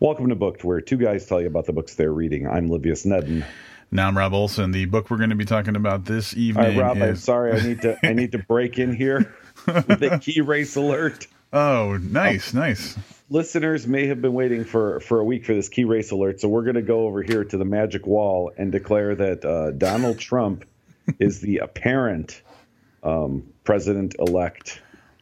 Welcome to Booked, where two guys tell you about the books they're reading. I'm Livius Nedin. Now I'm Rob Olson. The book we're going to be talking about this evening right, Rob, I'm sorry. I need to I need to break in here with a key race alert. Oh, nice, nice. Listeners may have been waiting for for a week for this key race alert, so we're going to go over here to the magic wall and declare that uh, Donald Trump is the apparent um, president elect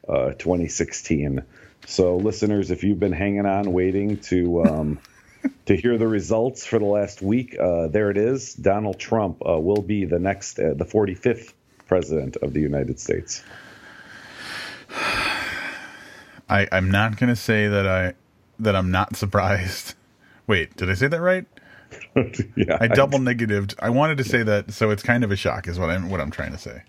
uh, 2016. So, listeners, if you've been hanging on waiting to um, to hear the results for the last week, uh, there it is. Donald Trump uh, will be the next, uh, the 45th president of the United States. I, I'm not going to say that I that I'm not surprised. Wait, did I say that right? yeah, I double negatived. I wanted to say that, so it's kind of a shock, is what I'm what I'm trying to say.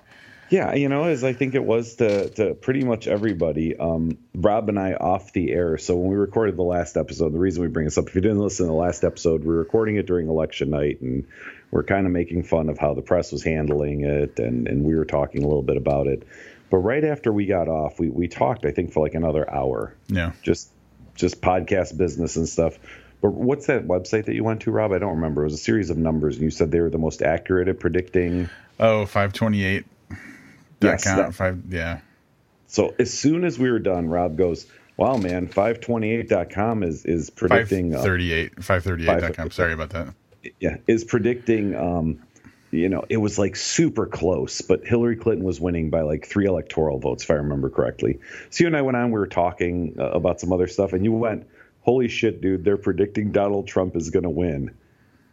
Yeah, you know, as I think it was to, to pretty much everybody. Um, Rob and I off the air. So when we recorded the last episode, the reason we bring this up, if you didn't listen to the last episode, we're recording it during election night, and we're kind of making fun of how the press was handling it, and and we were talking a little bit about it. But right after we got off, we we talked, I think, for like another hour, Yeah. just just podcast business and stuff. But what's that website that you went to, Rob? I don't remember. It was a series of numbers, and you said they were the most accurate at predicting. Oh, 528. Yes, that- five, yeah. So as soon as we were done, Rob goes, "Wow, man, 528.com is is predicting uh, 538. 538.com. Sorry about that. yeah, is predicting um you know, it was like super close, but Hillary Clinton was winning by like 3 electoral votes if I remember correctly. So you and I went on we were talking uh, about some other stuff and you went, "Holy shit, dude, they're predicting Donald Trump is going to win."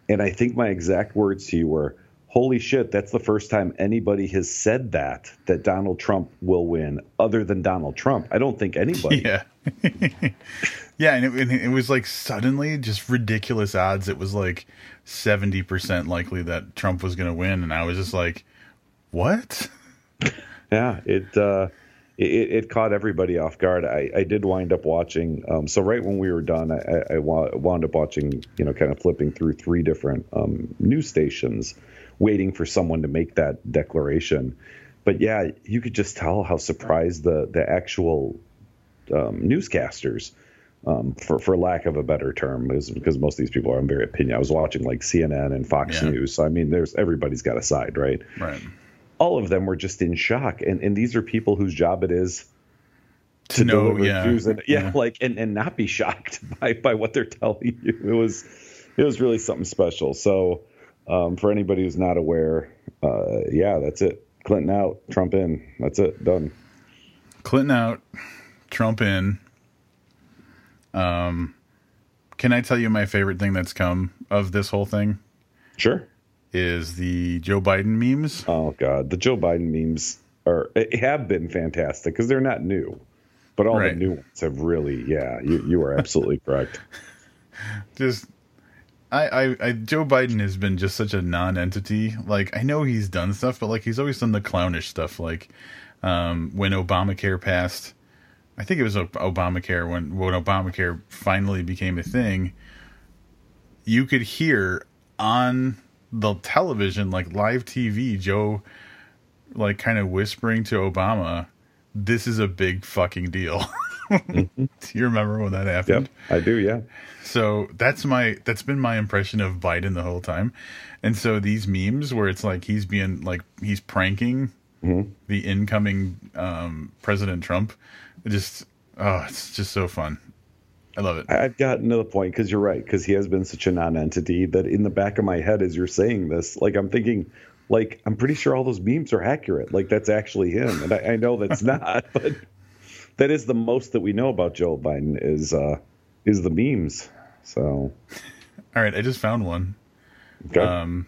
And I think my exact words to you were, "Holy shit, that's the first time anybody has said that that Donald Trump will win other than Donald Trump." I don't think anybody. Yeah. yeah, and it, it was like suddenly just ridiculous odds. It was like 70% likely that Trump was going to win. And I was just like, what? Yeah, it uh, it, it caught everybody off guard. I, I did wind up watching. Um, so right when we were done, I, I- I wound up watching. You know, kind of flipping through three different um, news stations, waiting for someone to make that declaration. But yeah, you could just tell how surprised the the actual um, newscasters. Um, for for lack of a better term, is because most of these people are very opinion. I was watching like CNN and Fox Yeah. News, so I mean, there's everybody's got a side, right? Right. all of them were just in shock and and these are people whose job it is To know, deliver yeah. news and yeah, Yeah. like and and not be shocked by by what they're telling you it was it was really something special so um, for anybody who's not aware uh, yeah that's it. Clinton out trump in. That's it. Done. Clinton out, Trump in. Um, can I tell you my favorite thing that's come of this whole thing? Sure. Is the Joe Biden memes. oh god. The joe biden memes are have been fantastic because they're not new but all Right. the new ones have really yeah you, you are absolutely correct. Just, I, I, I, Joe Biden has been just such a non-entity. Like I know he's done stuff, but like he's always done the clownish stuff. Like um, when Obamacare passed, I think it was Obamacare when when Obamacare finally became a thing. You could hear on the television, like live TV, Joe, like kind of whispering to Obama, "This is a big fucking deal." Do you remember when that happened? yep i do yeah So that's my that's been my impression of Biden the whole time. And so these memes where it's like he's being like he's pranking the incoming um, President Trump, it just oh, it's just so fun. I love it. I've gotten to the point because you're right because he has been such a non-entity that in the back of my head as you're saying this, like I'm thinking, like I'm pretty sure all those memes are accurate. Like that's actually him, and I, I know that's not, but that is the most that we know about Joe Biden is uh is the memes. So All right, I just found one. okay. Um,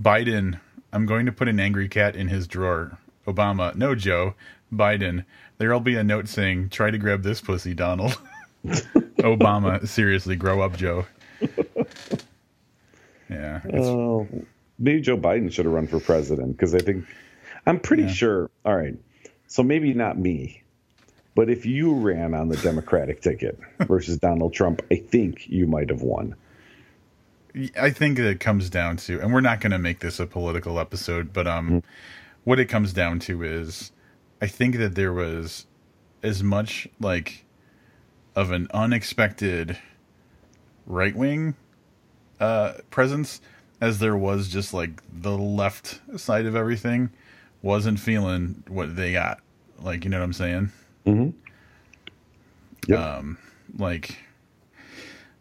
Biden, I'm going to put an angry cat in his drawer. Obama, no Joe. Biden, there'll be a note saying, "Try to grab this pussy, Donald." Obama, seriously, grow up, Joe. Yeah, Oh, maybe Joe Biden should have run for president because I think I'm pretty sure. All right, so maybe not me, but if you ran on the Democratic ticket versus Donald Trump, I think you might have won. I think it comes down to, and we're not going to make this a political episode, but um, what it comes down to is, I think that there was as much like of an unexpected right wing uh, presence as there was just like the left side of everything wasn't feeling what they got. Like, you know what I'm saying? Mm-hmm. Yep. Um, like,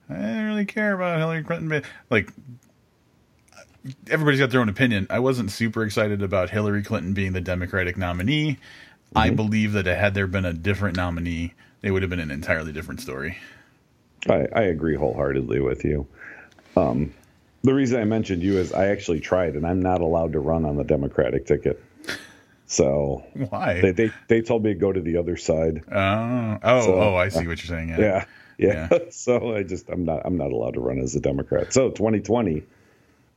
I don't really care about Hillary Clinton. But, Like, everybody's got their own opinion. I wasn't super excited about Hillary Clinton being the Democratic nominee. Mm-hmm. I believe that had there been a different nominee, it would have been an entirely different story. I, I agree wholeheartedly with you. Um, the reason I mentioned you is I actually tried, and I'm not allowed to run on the Democratic ticket. So why they they, they told me to go to the other side. Oh, oh, so, oh! I see what you're saying. Yeah. yeah. Yeah. yeah. so I just I'm not I'm not allowed to run as a Democrat. So 2020.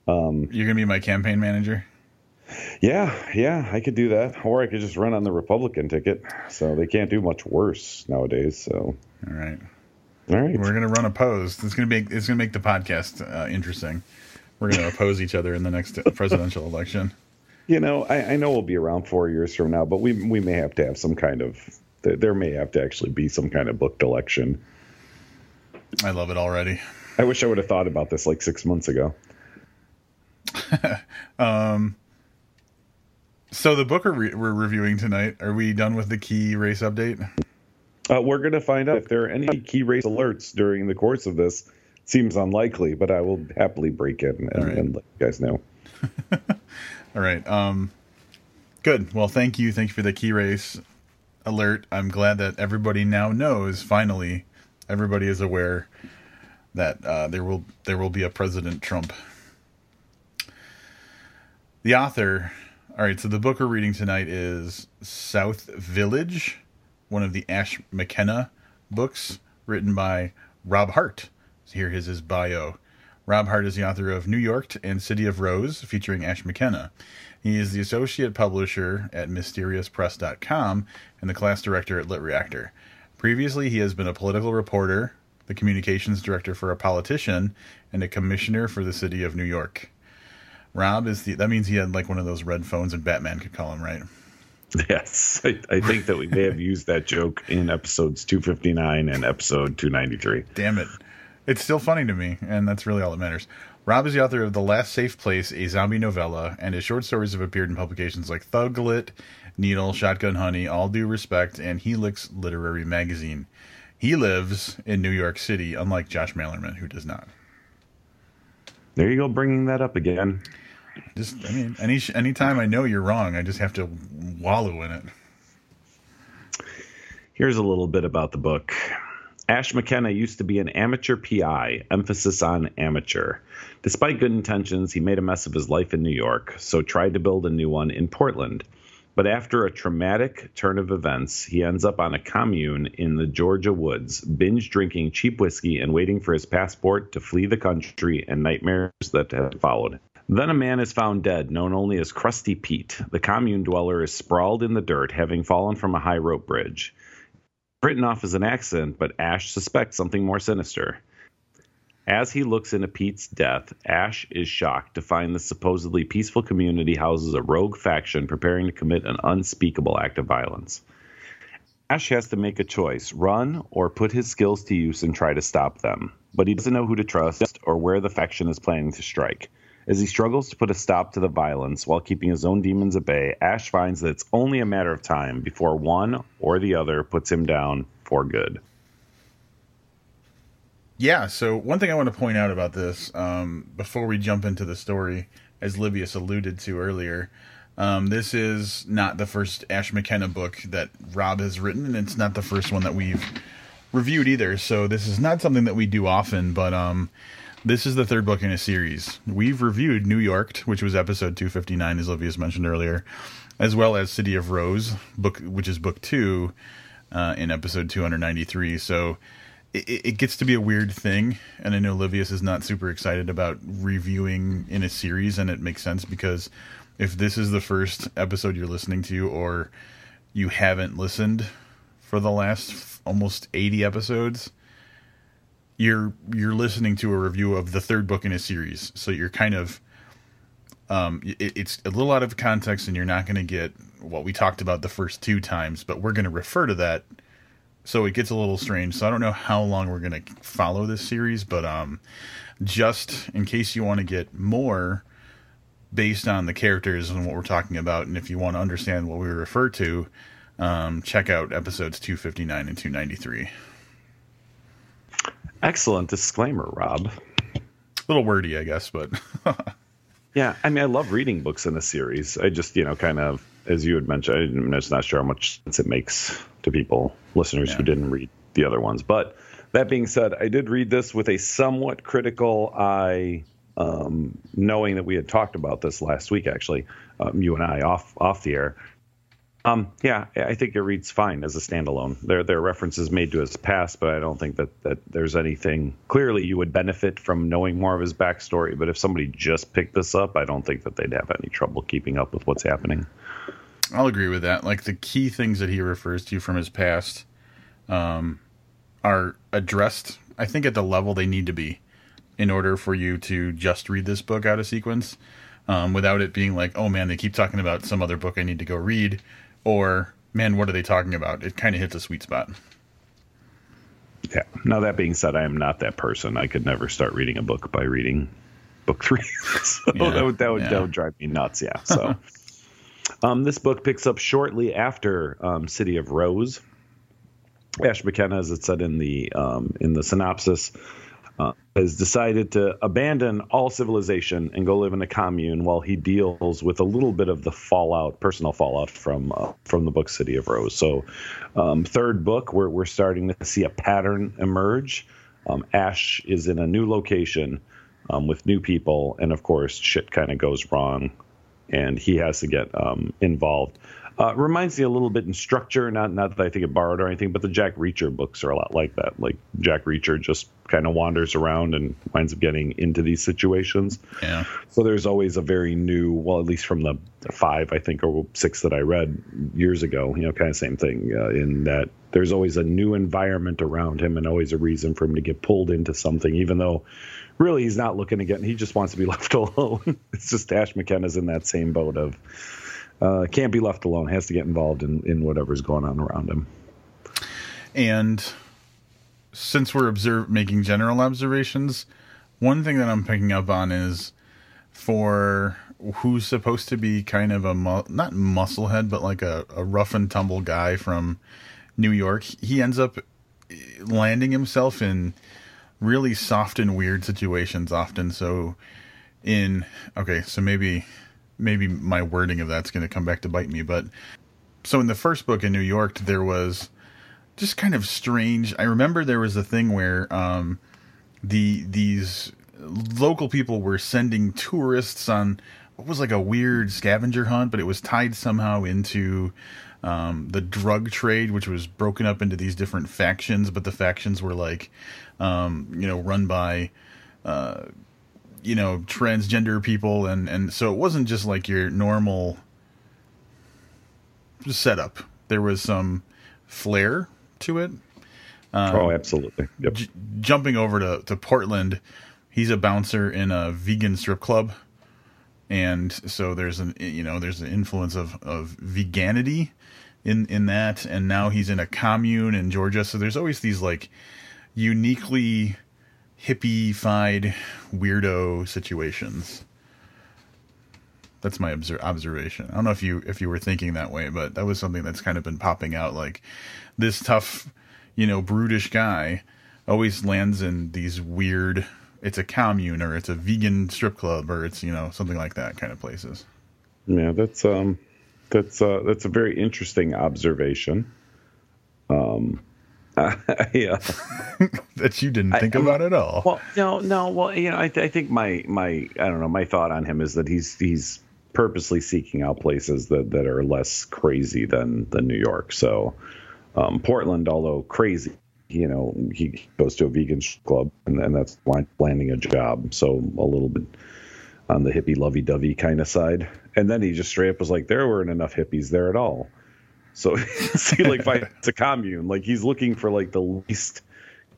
Um, you're gonna be my campaign manager. Yeah, yeah, I could do that, or I could just run on the Republican ticket. So they can't do much worse nowadays. So all right. All right. We're gonna run opposed. It's gonna make it's gonna make the podcast uh, interesting. We're gonna oppose each other in the next presidential election. You know, I, I, know we'll be around four years from now, but we we may have to have some kind of there may have to actually be some kind of booked election. I love it already. I wish I would have thought about this like six months ago. um. So the book re- we're reviewing tonight. Are we done with the key race update? Uh, we're going to find out if there are any key race alerts during the course of this. Seems unlikely, but I will happily break in and, right. and let you guys know. All right. Um, good. Well, thank you. Thank you for the key race alert. I'm glad that everybody now knows. Finally, everybody is aware that uh, there will there will be a President Trump. The author. All right. So the book we're reading tonight is South Village one of the Ash McKenna books written by Rob Hart. Here is his bio. Rob Hart is the author of New Yorked and City of Rose, featuring Ash McKenna. He is the associate publisher at MysteriousPress.com and the class director at LitReactor. Previously, he has been a political reporter, the communications director for a politician, and a commissioner for the city of New York. Rob is the that means he had like one of those red phones and Batman could call him, right? Yes, I, I, think that we may have used that joke in episodes 259 and episode 293. Damn it. It's still funny to me, and that's really all that matters. Rob is the author of The Last Safe Place, a zombie novella, and his short stories have appeared in publications like Thuglit, Needle, Shotgun Honey, All Due Respect, and Helix Literary Magazine. He lives in New York City, unlike Josh Malerman, who does not. There you go, bringing that up again. Just, I mean, any anytime I know you're wrong, I just have to wallow in it. Here's a little bit about the book. Ash McKenna used to be an amateur PI, emphasis on amateur. Despite good intentions, he made a mess of his life in New York, so tried to build a new one in Portland. But after a traumatic turn of events, he ends up on a commune in the Georgia woods, binge drinking cheap whiskey and waiting for his passport to flee the country and nightmares that have followed. Then a man is found dead, known only as Crusty Pete. The commune dweller is sprawled in the dirt, having fallen from a high rope bridge. Written off as an accident, but Ash suspects something more sinister. As he looks into Pete's death, Ash is shocked to find the supposedly peaceful community houses a rogue faction preparing to commit an unspeakable act of violence. Ash has to make a choice run or put his skills to use and try to stop them. But he doesn't know who to trust or where the faction is planning to strike. As he struggles to put a stop to the violence while keeping his own demons at bay, Ash finds that it's only a matter of time before one or the other puts him down for good. Yeah, so one thing I want to point out about this um, before we jump into the story, as Livius alluded to earlier, um, this is not the first Ash McKenna book that Rob has written, and it's not the first one that we've reviewed either. So this is not something that we do often, but um, this is the third book in a series. We've reviewed New Yorked, which was episode 259, as Livius mentioned earlier, as well as City of Rose, book which is book two, uh, in episode 293. So it, it, gets to be a weird thing, and I know Livius is not super excited about reviewing in a series, and it makes sense because if this is the first episode you're listening to, or you haven't listened for the last almost 80 episodes, you're you're listening to a review of the third book in a series, so you're kind of um, it, it's a little out of context, and you're not going to get what we talked about the first two times. But we're going to refer to that so it gets a little strange. So I don't know how long we're going to follow this series, but um, just in case you want to get more based on the characters and what we're talking about, and if you want to understand what we refer to, um, check out episodes 259 and 293. Excellent disclaimer, Rob. A little wordy, I guess, but. yeah, I mean, I love reading books in a series. I just, you know, kind of, as you had mentioned, I'm just not sure how much sense it makes to people, listeners yeah. who didn't read the other ones. But that being said, I did read this with a somewhat critical eye, um, knowing that we had talked about this last week, actually, um, you and I off off the air. Um, yeah, I think it reads fine as a standalone. There, there are references made to his past, but I don't think that, that there's anything. Clearly, you would benefit from knowing more of his backstory, but if somebody just picked this up, I don't think that they'd have any trouble keeping up with what's happening. I'll agree with that. Like the key things that he refers to from his past um, are addressed, I think, at the level they need to be in order for you to just read this book out of sequence um, without it being like, oh man, they keep talking about some other book I need to go read or man, what are they talking about? It kind of hits a sweet spot. Yeah. Now that being said, I am not that person. I could never start reading a book by reading book three. so yeah. that would that would, yeah. that would drive me nuts. Yeah. So um, this book picks up shortly after um, City of Rose. Ash McKenna, as it said in the um, in the synopsis, uh, has decided to abandon all civilization and go live in a commune while he deals with a little bit of the fallout, personal fallout from uh, from the book City of Rose. So, um, third book, we're we're starting to see a pattern emerge. Um, Ash is in a new location um, with new people, and of course, shit kind of goes wrong, and he has to get um, involved. Uh, reminds me a little bit in structure, not not that I think it borrowed or anything, but the Jack Reacher books are a lot like that. Like Jack Reacher just kind of wanders around and winds up getting into these situations. Yeah. So there's always a very new, well, at least from the five I think or six that I read years ago, you know, kind of same thing uh, in that there's always a new environment around him and always a reason for him to get pulled into something, even though really he's not looking to get. He just wants to be left alone. it's just Ash McKenna's in that same boat of uh, can't be left alone. Has to get involved in, in whatever's going on around him. And since we're observe making general observations, one thing that I'm picking up on is for who's supposed to be kind of a mu- not musclehead, but like a, a rough and tumble guy from New York. He ends up landing himself in really soft and weird situations often. So in okay, so maybe maybe my wording of that's going to come back to bite me. But so in the first book in New York, there was just kind of strange. I remember there was a thing where um, the these local people were sending tourists on what was like a weird scavenger hunt, but it was tied somehow into um, the drug trade, which was broken up into these different factions. But the factions were like, um, you know, run by uh, you know transgender people and and so it wasn't just like your normal setup. There was some flair to it. Um, oh absolutely. Yep. j- jumping over to, to portland he's a bouncer in a vegan strip club. And so there's an you know there's an influence of of veganity in in that. And now he's in a commune in georgia. So there's always these like uniquely hippie-fied weirdo situations. That's my obser- observation. I don't know if you if you were thinking that way, but that was something that's kind of been popping out. Like this tough, you know, brutish guy always lands in these weird. It's a commune or it's a vegan strip club or it's you know something like that kind of places. Yeah, that's um, that's uh, that's a very interesting observation. Um, yeah. that you didn't think I, about at all. Well, no, no. Well, you know, I, th- I think my my I don't know. My thought on him is that he's he's purposely seeking out places that that are less crazy than than New York. So um, Portland, although crazy, you know, he goes to a vegan club and, and that's landing a job. So a little bit on the hippie lovey dovey kind of side. And then he just straight up was like, there weren't enough hippies there at all. So see, like it's a commune. Like he's looking for like the least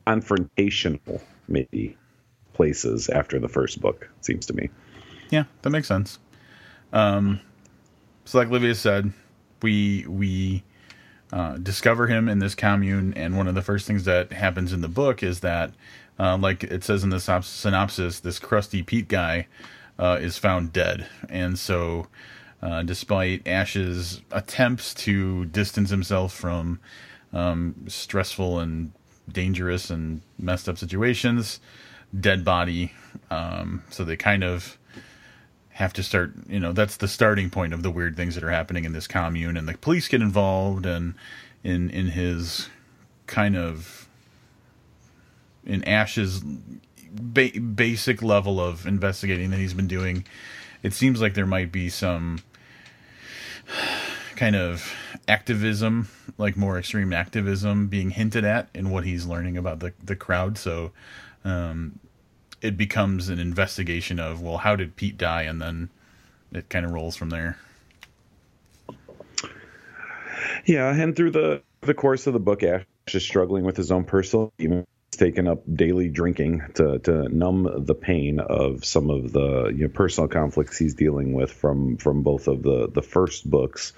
confrontational, maybe places after the first book. Seems to me. Yeah, that makes sense. Um, so like Livia said, we we uh, discover him in this commune, and one of the first things that happens in the book is that, uh, like it says in the synopsis, this crusty Pete guy uh, is found dead, and so, uh, despite Ash's attempts to distance himself from um, stressful and dangerous and messed up situations, dead body. Um, so they kind of have to start you know that's the starting point of the weird things that are happening in this commune and the police get involved and in in his kind of in ash's ba- basic level of investigating that he's been doing it seems like there might be some kind of activism like more extreme activism being hinted at in what he's learning about the the crowd. So um, it becomes an investigation of well how did pete die? And then it kind of rolls from there. Yeah and through the the course of the book ash is struggling with his own personal demons taken up daily drinking to, to numb the pain of some of the you know, personal conflicts he's dealing with from from both of the the first books.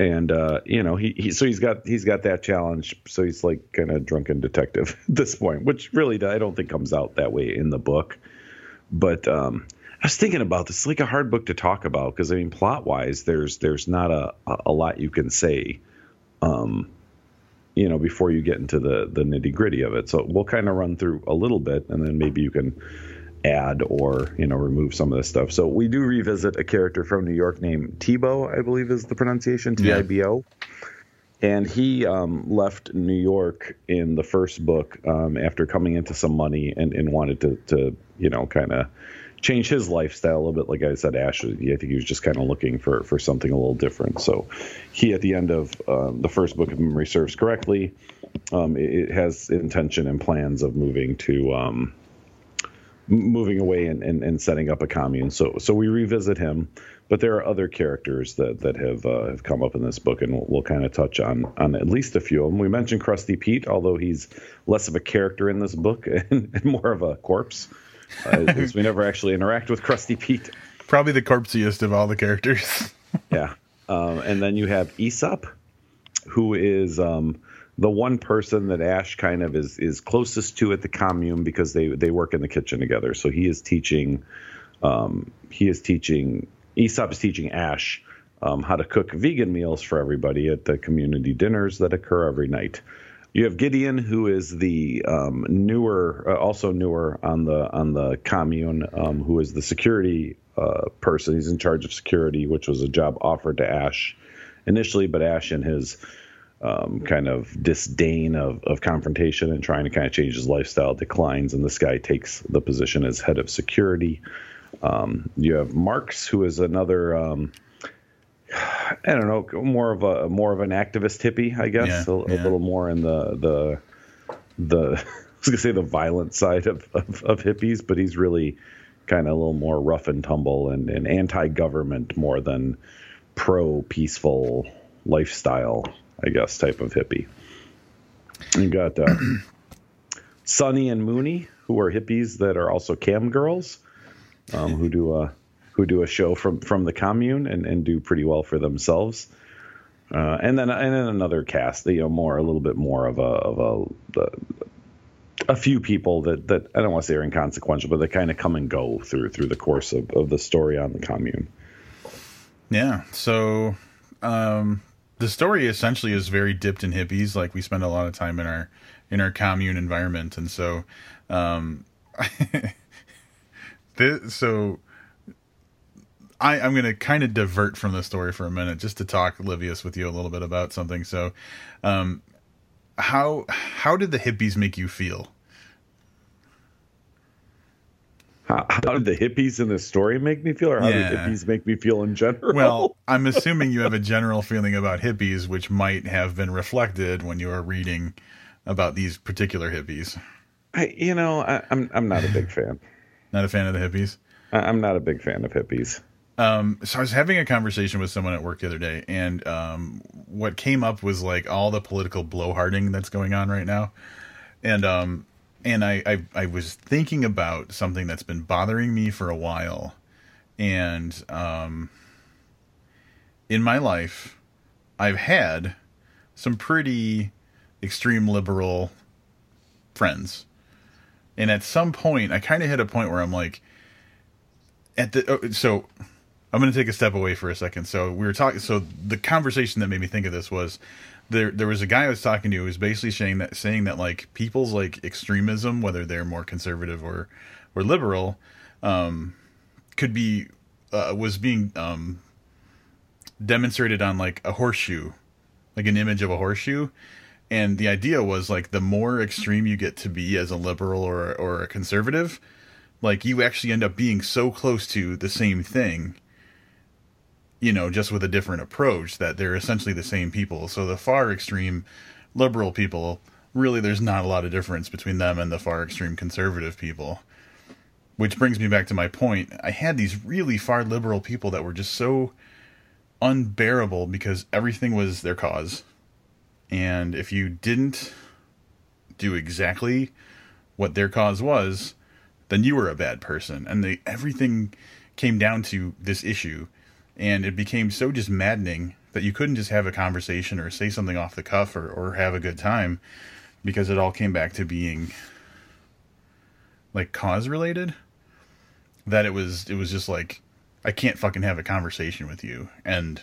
And uh, you know he, he so he's got he's got that challenge. So he's like kind of drunken detective at this point which really i don't think comes out that way in the book. But um, i was thinking about this like a hard book to talk about because i mean plot wise there's there's not a a lot you can say um, you know before you get into the the nitty gritty of it so we'll kind of run through a little bit and then maybe you can add or you know remove some of this stuff. So we do revisit a character from New York named Tibo, I believe is the pronunciation T I B O. And he um, left New York in the first book um, after coming into some money and, and wanted to, to you know kind of change his lifestyle a little bit. Like I said, Ash, I think he was just kind of looking for for something a little different. So he, at the end of um, the first book, if memory serves correctly, um, it, it, has intention and plans of moving to um, moving away and, and, and, setting up a commune. So so we revisit him, but there are other characters that that have uh, have come up in this book, and we'll, we'll kind of touch on on at least a few of them. We mentioned Crusty Pete, although he's less of a character in this book and, and more of a corpse, uh, we never actually interact with Crusty Pete. Probably the corpsiest of all the characters. yeah, um, and then you have Aesop, who is um, the one person that Ash kind of is is closest to at the commune because they they work in the kitchen together. So he is teaching, um, he is teaching Aesop is teaching Ash um, how to cook vegan meals for everybody at the community dinners that occur every night. You have Gideon, who is the um, newer, uh, also newer on the on the commune, um, who is the security uh, person. He's in charge of security, which was a job offered to Ash initially, but Ash and his um, kind of disdain of, of confrontation and trying to kind of change his lifestyle declines, and this guy takes the position as head of security. Um, you have Marks, who is another, um, I don't know, more of a more of an activist hippie, I guess, yeah, a, yeah. a, little more in the the the I was gonna say the violent side of, of, of hippies, but he's really kind of a little more rough and tumble and, and anti-government more than pro peaceful lifestyle I guess, type of hippie. You got uh, Sunny and Mooney, who are hippies that are also cam girls, um, who do a who do a show from from the commune and, and do pretty well for themselves. Uh, and then and then another cast, you know, more a little bit more of a of a a few people that that I don't want to say are inconsequential, but they kind of come and go through through the course of, of the story on the commune. Yeah. So um, the story essentially is very dipped in hippies. Like we spend a lot of time in our in our commune environment, and so um, this, so I, I'm going to kind of divert from the story for a minute just to talk Livius with you a little bit about something. So, um, how how did the hippies make you feel? How, how, did the hippies in the story make me feel, or how yeah. did hippies make me feel in general? Well, I'm assuming you have a general feeling about hippies, which might have been reflected when you are reading about these particular hippies. I, you know, I, am I'm, I'm not a big fan. not a fan of the hippies. I, am not a big fan of hippies. Um, so I was having a conversation with someone at work the other day, and um, what came up was like all the political blowharding that's going on right now, and um, and I, I, I was thinking about something that's been bothering me for a while, and um, in my life, I've had some pretty extreme liberal friends. And at some point, I kind of hit a point where I'm like, at the oh, so I'm going to take a step away for a second. So we were talking. So the conversation that made me think of this was there. There was a guy I was talking to who was basically saying that saying that like people's like extremism, whether they're more conservative or or liberal, um, could be uh, was being um, demonstrated on like a horseshoe, like an image of a horseshoe. And the idea was like the more extreme you get to be as a liberal or or a conservative, like you actually end up being so close to the same thing you know just with a different approach that they're essentially the same people so the far extreme liberal people really there's not a lot of difference between them and the far extreme conservative people which brings me back to my point i had these really far liberal people that were just so unbearable because everything was their cause and if you didn't do exactly what their cause was then you were a bad person. And they, everything came down to this issue. And it became so just maddening that you couldn't just have a conversation or say something off the cuff or, or have a good time because it all came back to being like cause related. That it was, it was just like, I can't fucking have a conversation with you. And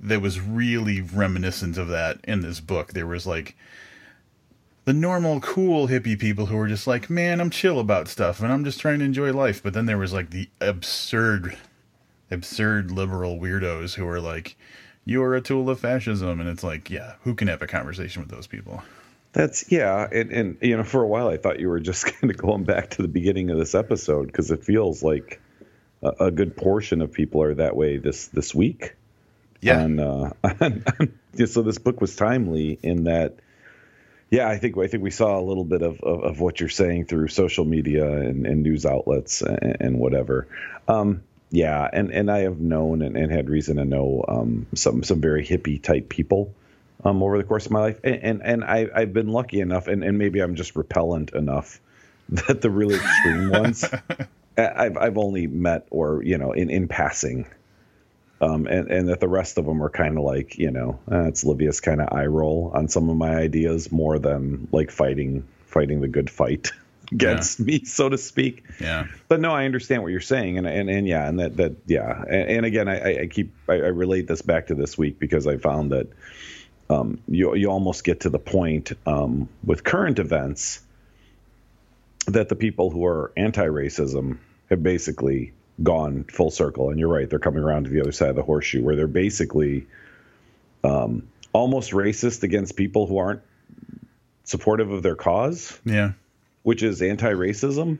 there was really reminiscent of that in this book. There was like, the normal cool hippie people who were just like, man, I'm chill about stuff and I'm just trying to enjoy life. But then there was like the absurd, absurd liberal weirdos who are like, you're a tool of fascism. And it's like, yeah, who can have a conversation with those people? That's yeah, and and you know, for a while I thought you were just kind of going back to the beginning of this episode because it feels like a, a, good portion of people are that way this this week. Yeah, and uh, so this book was timely in that yeah, I think I think we saw a little bit of, of, of what you're saying through social media and, and news outlets and, and whatever. Um, yeah, and, and I have known and, and had reason to know um, some some very hippie type people um, over the course of my life, and and, and I, I've been lucky enough, and, and maybe I'm just repellent enough that the really extreme ones I've I've only met or you know in in passing. Um, and and that the rest of them are kind of like you know uh, it's Livia's kind of eye roll on some of my ideas more than like fighting fighting the good fight against yeah. me so to speak yeah but no I understand what you're saying and and, and yeah and that that yeah and, and again I, I keep I, I, relate this back to this week because I found that um, you you almost get to the point um, with current events that the people who are anti-racism have basically gone full circle. And you're right; they're coming around to the other side of the horseshoe, where they're basically um, almost racist against people who aren't supportive of their cause. Yeah, which is anti-racism.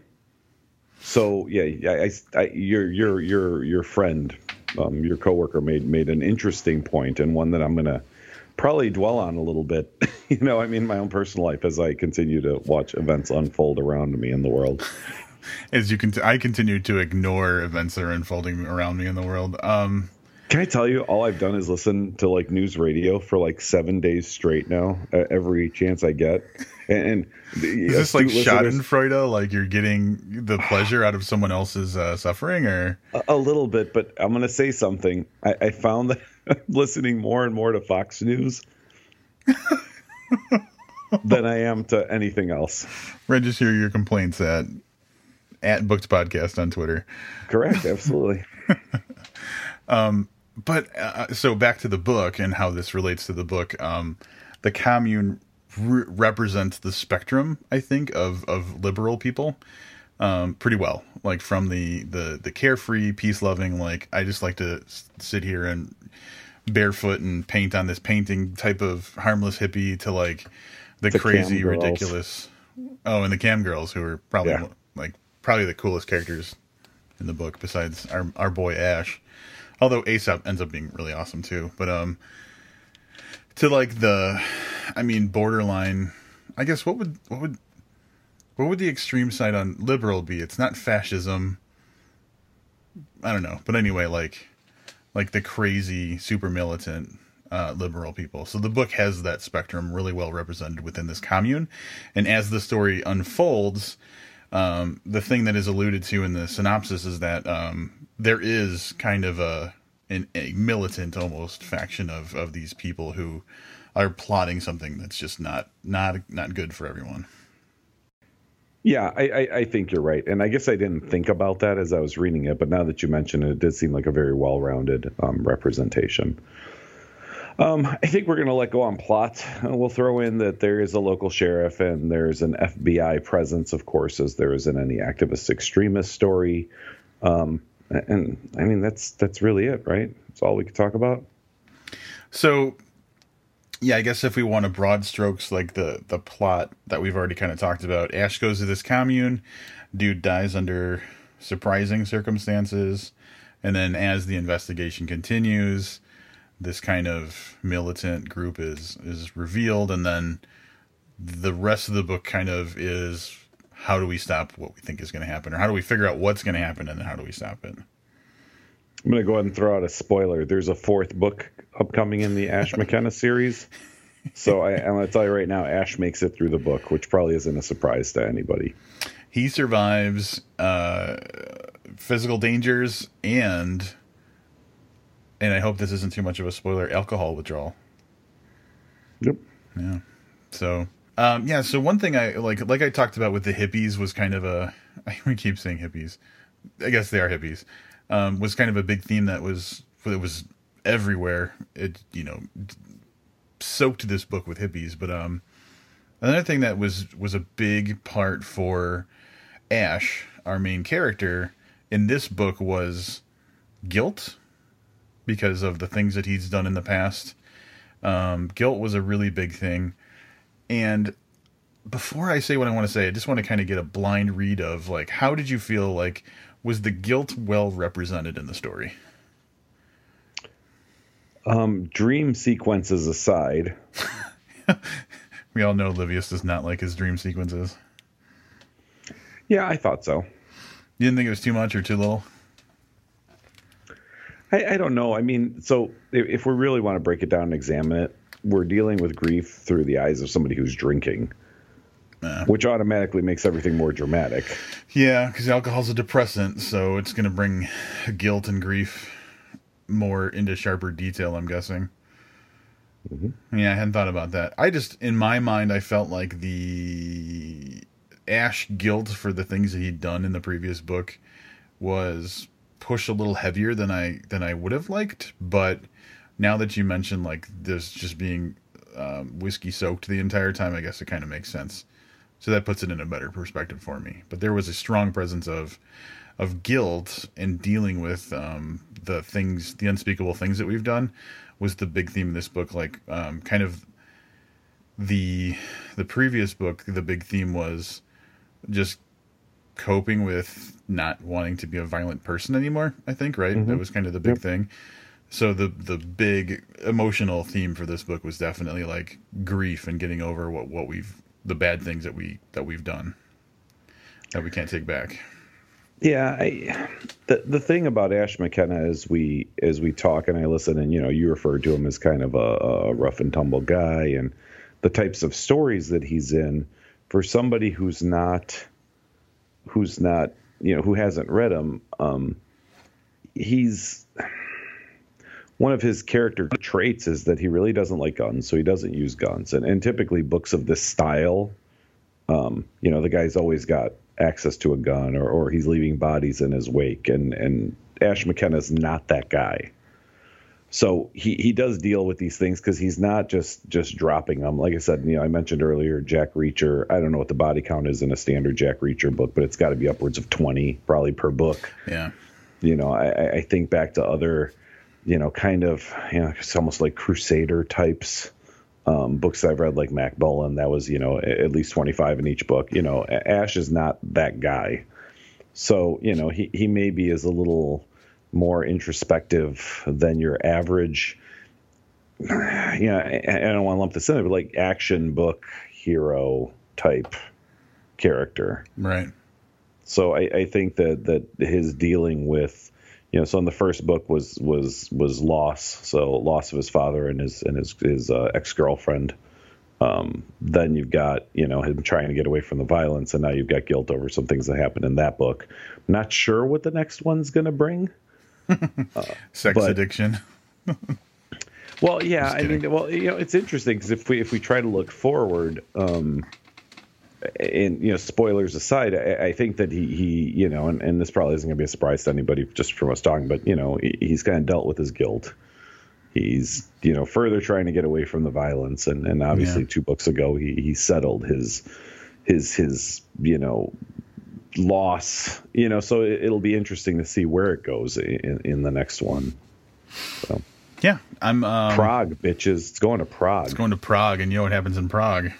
So yeah, I, I, your your your your friend, um, your coworker made made an interesting point and one that I'm gonna probably dwell on a little bit. you know, I mean, my own personal life as I continue to watch events unfold around me in the world as you can, I continue to ignore events that are unfolding around me in the world. Um, can I tell you, all I've done is listen to like news radio for like seven days straight now, uh, every chance I get. And, and is this like Schadenfreude? Like you're getting the pleasure out of someone else's uh, suffering, or a, a, little bit? But I'm going to say something. I, I found that I'm listening more and more to Fox News. than I am to anything else. Register your complaints at at Booked Podcast on Twitter. Correct, absolutely. um, but uh, so back to the book and how this relates to the book. Um, the commune re- represents the spectrum, I think, of of liberal people um, pretty well. Like from the the the carefree, peace loving, like I just like to sit here and barefoot and paint on this painting type of harmless hippie to like the, the crazy, ridiculous. Oh, and the cam girls who are probably yeah. like probably the coolest characters in the book besides our our boy Ash. Although Aesop ends up being really awesome too. But um to like the I mean borderline I guess what would what would what would the extreme side on liberal be? It's not fascism. I don't know. But anyway, like like the crazy super militant uh, liberal people. So the book has that spectrum really well represented within this commune. And as the story unfolds, um, the thing that is alluded to in the synopsis is that um, there is kind of a an, a militant almost faction of of these people who are plotting something that's just not not not good for everyone. Yeah, I, I, I, think you're right, and I guess I didn't think about that as I was reading it, but now that you mention it, it did seem like a very well-rounded um, representation. Um, I think we're going to let go on plot. We'll throw in that there is a local sheriff and there's an FBI presence, of course, as there is in any activist extremist story. Um, and I mean, that's that's really it, right? That's all we could talk about. So, yeah, I guess if we want to broad strokes, like the the plot that we've already kind of talked about, Ash goes to this commune, dude dies under surprising circumstances, and then as the investigation continues, this kind of militant group is is revealed, and then the rest of the book kind of is how do we stop what we think is going to happen, or how do we figure out what's going to happen, and then how do we stop it? I'm going to go ahead and throw out a spoiler. There's a fourth book upcoming in the Ash McKenna series. So I, am going to tell you right now, Ash makes it through the book, which probably isn't a surprise to anybody. He survives uh, physical dangers and and I hope this isn't too much of a spoiler, alcohol withdrawal. Yep. Yeah. So, um, yeah. So one thing I like, like I talked about with the hippies, was kind of a. I keep saying hippies. I guess they are hippies. Um, was kind of a big theme that was it was everywhere. It you know soaked this book with hippies, but um, another thing that was was a big part for Ash, our main character in this book, was guilt because of the things that he's done in the past. Um, guilt was a really big thing. And before I say what I want to say, I just want to kind of get a blind read of like, how did you feel like, was the guilt well represented in the story? Um, dream sequences aside. we all know Livius does not like his dream sequences. Yeah, I thought so. You didn't think it was too much or too little? I, I don't know. I mean, so if, if we really want to break it down and examine it, we're dealing with grief through the eyes of somebody who's drinking. Uh, which automatically makes everything more dramatic. Yeah, because alcohol's a depressant, so it's going to bring guilt and grief more into sharper detail. I'm guessing. Mm-hmm. Yeah, I hadn't thought about that. I just, in my mind, I felt like the Ash guilt for the things that he'd done in the previous book was push a little heavier than I than I would have liked. But now that you mentioned like this just being um, whiskey soaked the entire time, I guess it kind of makes sense. So that puts it in a better perspective for me. But there was a strong presence of of guilt and dealing with um, the things, the unspeakable things that we've done, was the big theme of this book. Like um, kind of the the previous book, the big theme was just coping with not wanting to be a violent person anymore. I think right. Mm-hmm. That was kind of the big yep. thing. So the the big emotional theme for this book was definitely like grief and getting over what what we've the bad things that we that we've done that we can't take back. Yeah, I, the the thing about Ash McKenna as we as we talk and I listen and you know you refer to him as kind of a, a rough and tumble guy and the types of stories that he's in for somebody who's not who's not you know who hasn't read him um, he's one of his character traits is that he really doesn't like guns so he doesn't use guns and, and typically books of this style um, you know the guy's always got access to a gun or, or he's leaving bodies in his wake and and ash mckenna's not that guy so he, he does deal with these things because he's not just just dropping them. Like I said, you know, I mentioned earlier, Jack Reacher. I don't know what the body count is in a standard Jack Reacher book, but it's got to be upwards of twenty probably per book. Yeah. You know, I, I think back to other, you know, kind of, you know, it's almost like Crusader types. Um, books I've read, like Mack Bolan, that was, you know, at least 25 in each book. You know, Ash is not that guy. So, you know, he, he maybe is a little, more introspective than your average yeah I, don't want to lump this in but like action book hero type character right so I, I think that that his dealing with you know so in the first book was was was loss. So loss of his father and his and his his uh, ex-girlfriend. Um, then you've got you know him trying to get away from the violence and now you've got guilt over some things that happened in that book. I'm not sure what the next one's going to bring. Sex but- addiction. Well, yeah, I mean, well, you know, it's interesting because if we if we try to look forward, um, and you know, spoilers aside, I, I think that he he you know, and, and this probably isn't going to be a surprise to anybody just from us talking, but you know, he, he's kind of dealt with his guilt. He's you know further trying to get away from the violence, and and obviously Yeah. two books ago he he settled his his his you know loss you know so it, it'll be interesting to see where it goes in, in the next one Yeah, I'm um, prague bitches it's going to prague It's going to Prague, and you know what happens in Prague.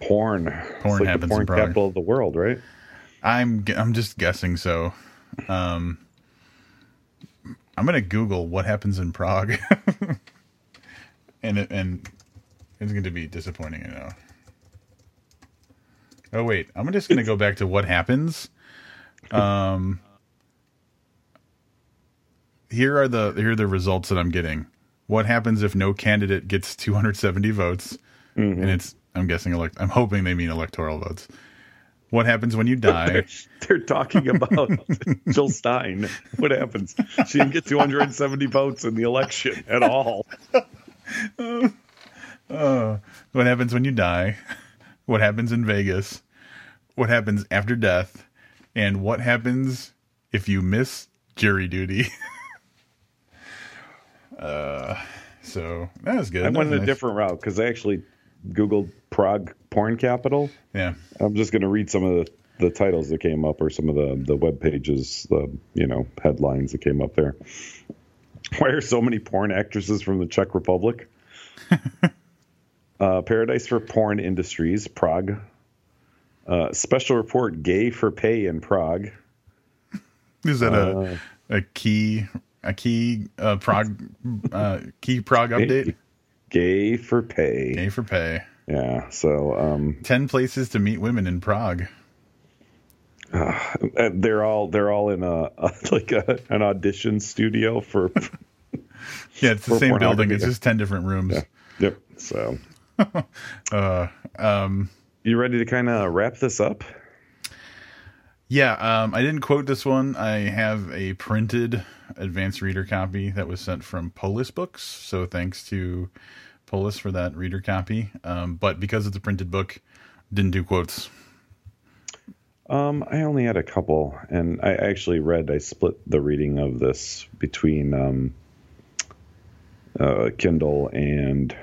Porn. Porn like happens the in porn Prague. capital of the world, right? I'm I'm just guessing. So, um, I'm gonna Google what happens in Prague, and it, and it's going to be disappointing. I know. Oh wait, I'm just gonna go back to what happens. Um, here are the here are the results that I'm getting. What happens if no candidate gets 270 votes? And it's I'm guessing elect. I'm hoping they mean electoral votes. What happens when you die? They're, they're talking about Jill Stein. What happens? She didn't get 270 votes in the election at all. What happens when you die? What happens in Vegas? What happens after death? And what happens if you miss jury duty? uh, so that was good. I That went a nice. different route because I actually Googled Prague porn capital. Yeah. I'm just going to read some of the, the titles that came up or some of the, the web pages, the, you know, headlines that came up there. Why are so many porn actresses from the Czech Republic? uh, Paradise for Porn Industries, Prague. Uh, special report gay for pay in Prague. Is that Uh, a a key a key uh Prague uh key Prague update? Gay for pay. Gay for pay. Yeah. So um, Ten places to meet women in Prague. uh, they're all they're all in a, a like a, an audition studio for. Yeah, it's the same building. It's just ten different rooms. yep. So Uh, um, you ready to kind of wrap this up? Yeah, um, I didn't quote this one. I have a printed advanced reader copy that was sent from Polis Books. So thanks to Polis for that reader copy. Um, but because it's a printed book, didn't do quotes. Um, I only had a couple, and I actually read. I split the reading of this between um, uh, Kindle and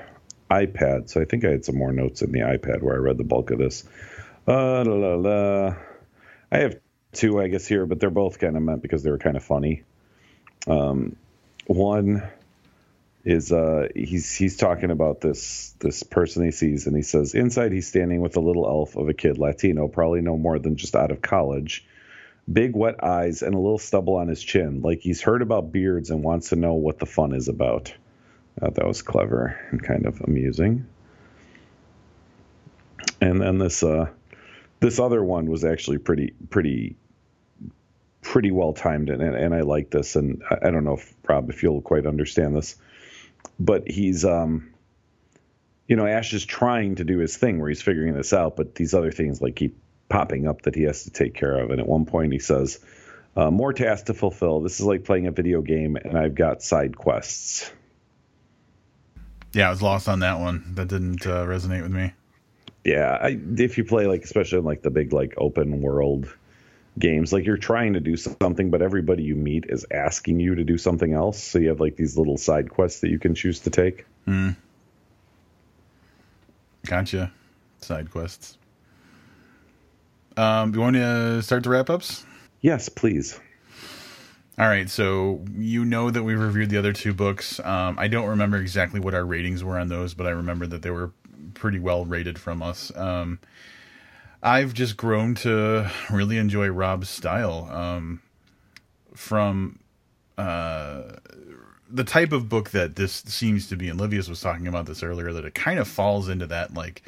iPad, so I think I had some more notes in the iPad where I read the bulk of this. Uh, la, la, la. I have two, I guess, here, but they're both kind of meant because they were kind of funny. Um, one is uh, he's he's talking about this this person he sees, and he says inside he's standing with a little elf of a kid, Latino, probably no more than just out of college, big wet eyes and a little stubble on his chin, like he's heard about beards and wants to know what the fun is about. Thought that was clever and kind of amusing. And then this uh, this other one was actually pretty pretty pretty well timed, and and I like this. And I, don't know if Rob, if you'll quite understand this, but he's um, you know, Ash is trying to do his thing where he's figuring this out, but these other things like keep popping up that he has to take care of. And at one point, he says, uh, "More tasks to fulfill. This is like playing a video game, and I've got side quests." Yeah, I was lost on that one. That didn't uh, resonate with me. Yeah, I, if you play like especially in like the big like open world games, like you're trying to do something, but everybody you meet is asking you to do something else. So you have like these little side quests that you can choose to take. mm. Gotcha. Side quests. Um, you want to start the wrap ups? Yes, please. All right, so you know that we reviewed the other two books. Um, I don't remember exactly what our ratings were on those, but I remember that they were pretty well rated from us. Um, I've just grown to really enjoy Rob's style. Um, from uh, the type of book that this seems to be, and Livius was talking about this earlier, that it kind of falls into that like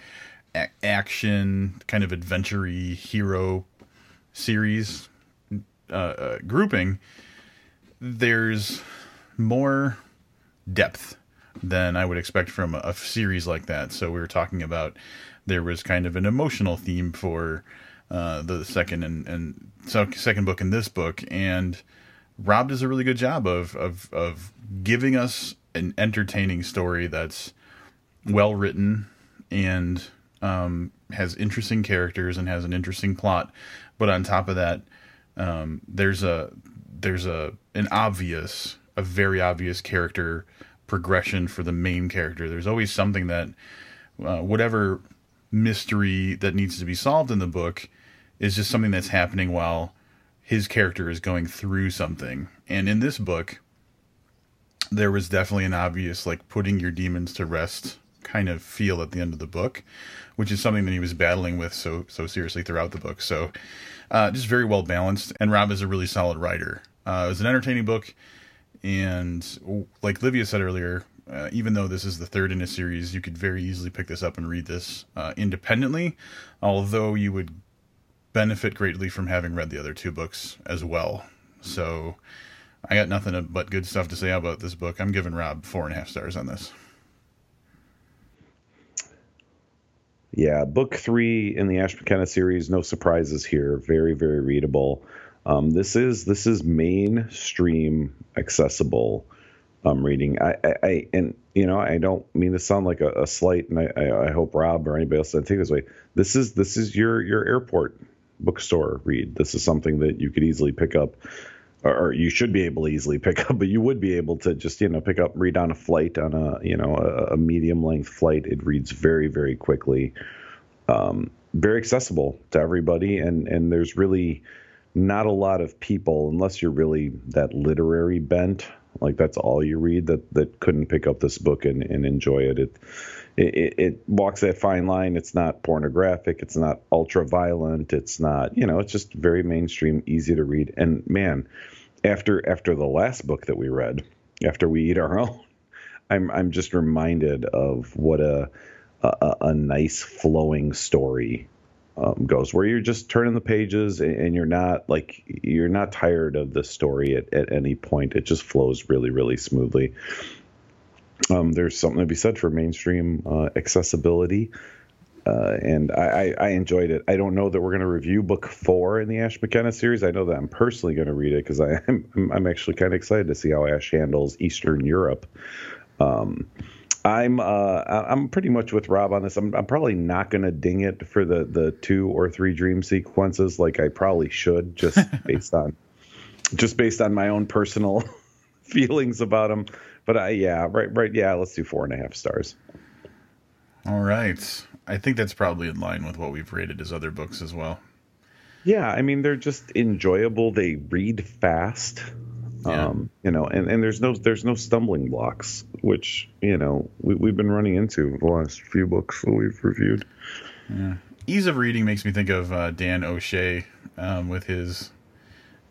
a- action, kind of adventure hero series uh, uh, grouping there's more depth than I would expect from a, a series like that. So we were talking about there was kind of an emotional theme for uh, the second and, and second book in this book, and Rob does a really good job of of of giving us an entertaining story that's well written and um, has interesting characters and has an interesting plot. But on top of that, um, there's a there's a an obvious, a very obvious character progression for the main character. There's always something that uh, whatever mystery that needs to be solved in the book is just something that's happening while his character is going through something. And in this book, there was definitely an obvious like putting your demons to rest kind of feel at the end of the book, which is something that he was battling with so so seriously throughout the book. So, uh, just very well balanced. And Rob is a really solid writer. Uh, it was an entertaining book, and like Livia said earlier, uh, even though this is the third in a series, you could very easily pick this up and read this uh, independently. Although you would benefit greatly from having read the other two books as well. So, I got nothing but good stuff to say about this book. I'm giving Rob four and a half stars on this. Yeah, book three in the Ash McKenna series. No surprises here. Very, very readable. Um, this is this is mainstream accessible um, reading. I, I, I, and you know I don't mean to sound like a, a slight, and I, I, hope Rob or anybody else doesn't think this way. This is this is your your airport bookstore read. This is something that you could easily pick up or you should be able to easily pick up, but you would be able to just you know pick up read on a flight on a you know a, a medium length flight. It reads very very quickly, um, very accessible to everybody, and and there's really not a lot of people unless you're really that literary bent like that's all you read that that couldn't pick up this book and, and enjoy it. It, it it walks that fine line. It's not pornographic. It's not ultra violent. It's not you know it's just very mainstream easy to read. And man after after the last book that we read, after we eat our own, I'm I'm just reminded of what a a, a nice flowing story um, goes, where you're just turning the pages and, and, you're not like you're not tired of the story at, at any point. It just flows really really smoothly. Um, there's something to be said for mainstream uh, accessibility uh, and I, I, enjoyed it. I don't know that we're going to review book four in the Ash McKenna series. I know that I'm personally going to read it because I'm I'm actually kind of excited to see how Ash handles Eastern Europe. Um, I'm uh, I'm pretty much with Rob on this. I'm, I'm probably not going to ding it for the the two or three dream sequences like I probably should, just based on just based on my own personal feelings about them. But I yeah right right yeah let's do four and a half stars. All right. I think that's probably in line with what we've rated his other books as well. Yeah, I mean they're just enjoyable. They read fast. Yeah. Um, you know, and, and there's no there's no stumbling blocks, which you know we, we've been running into the last few books that we've reviewed. Yeah. Ease of reading makes me think of uh, Dan O'Shea um, with his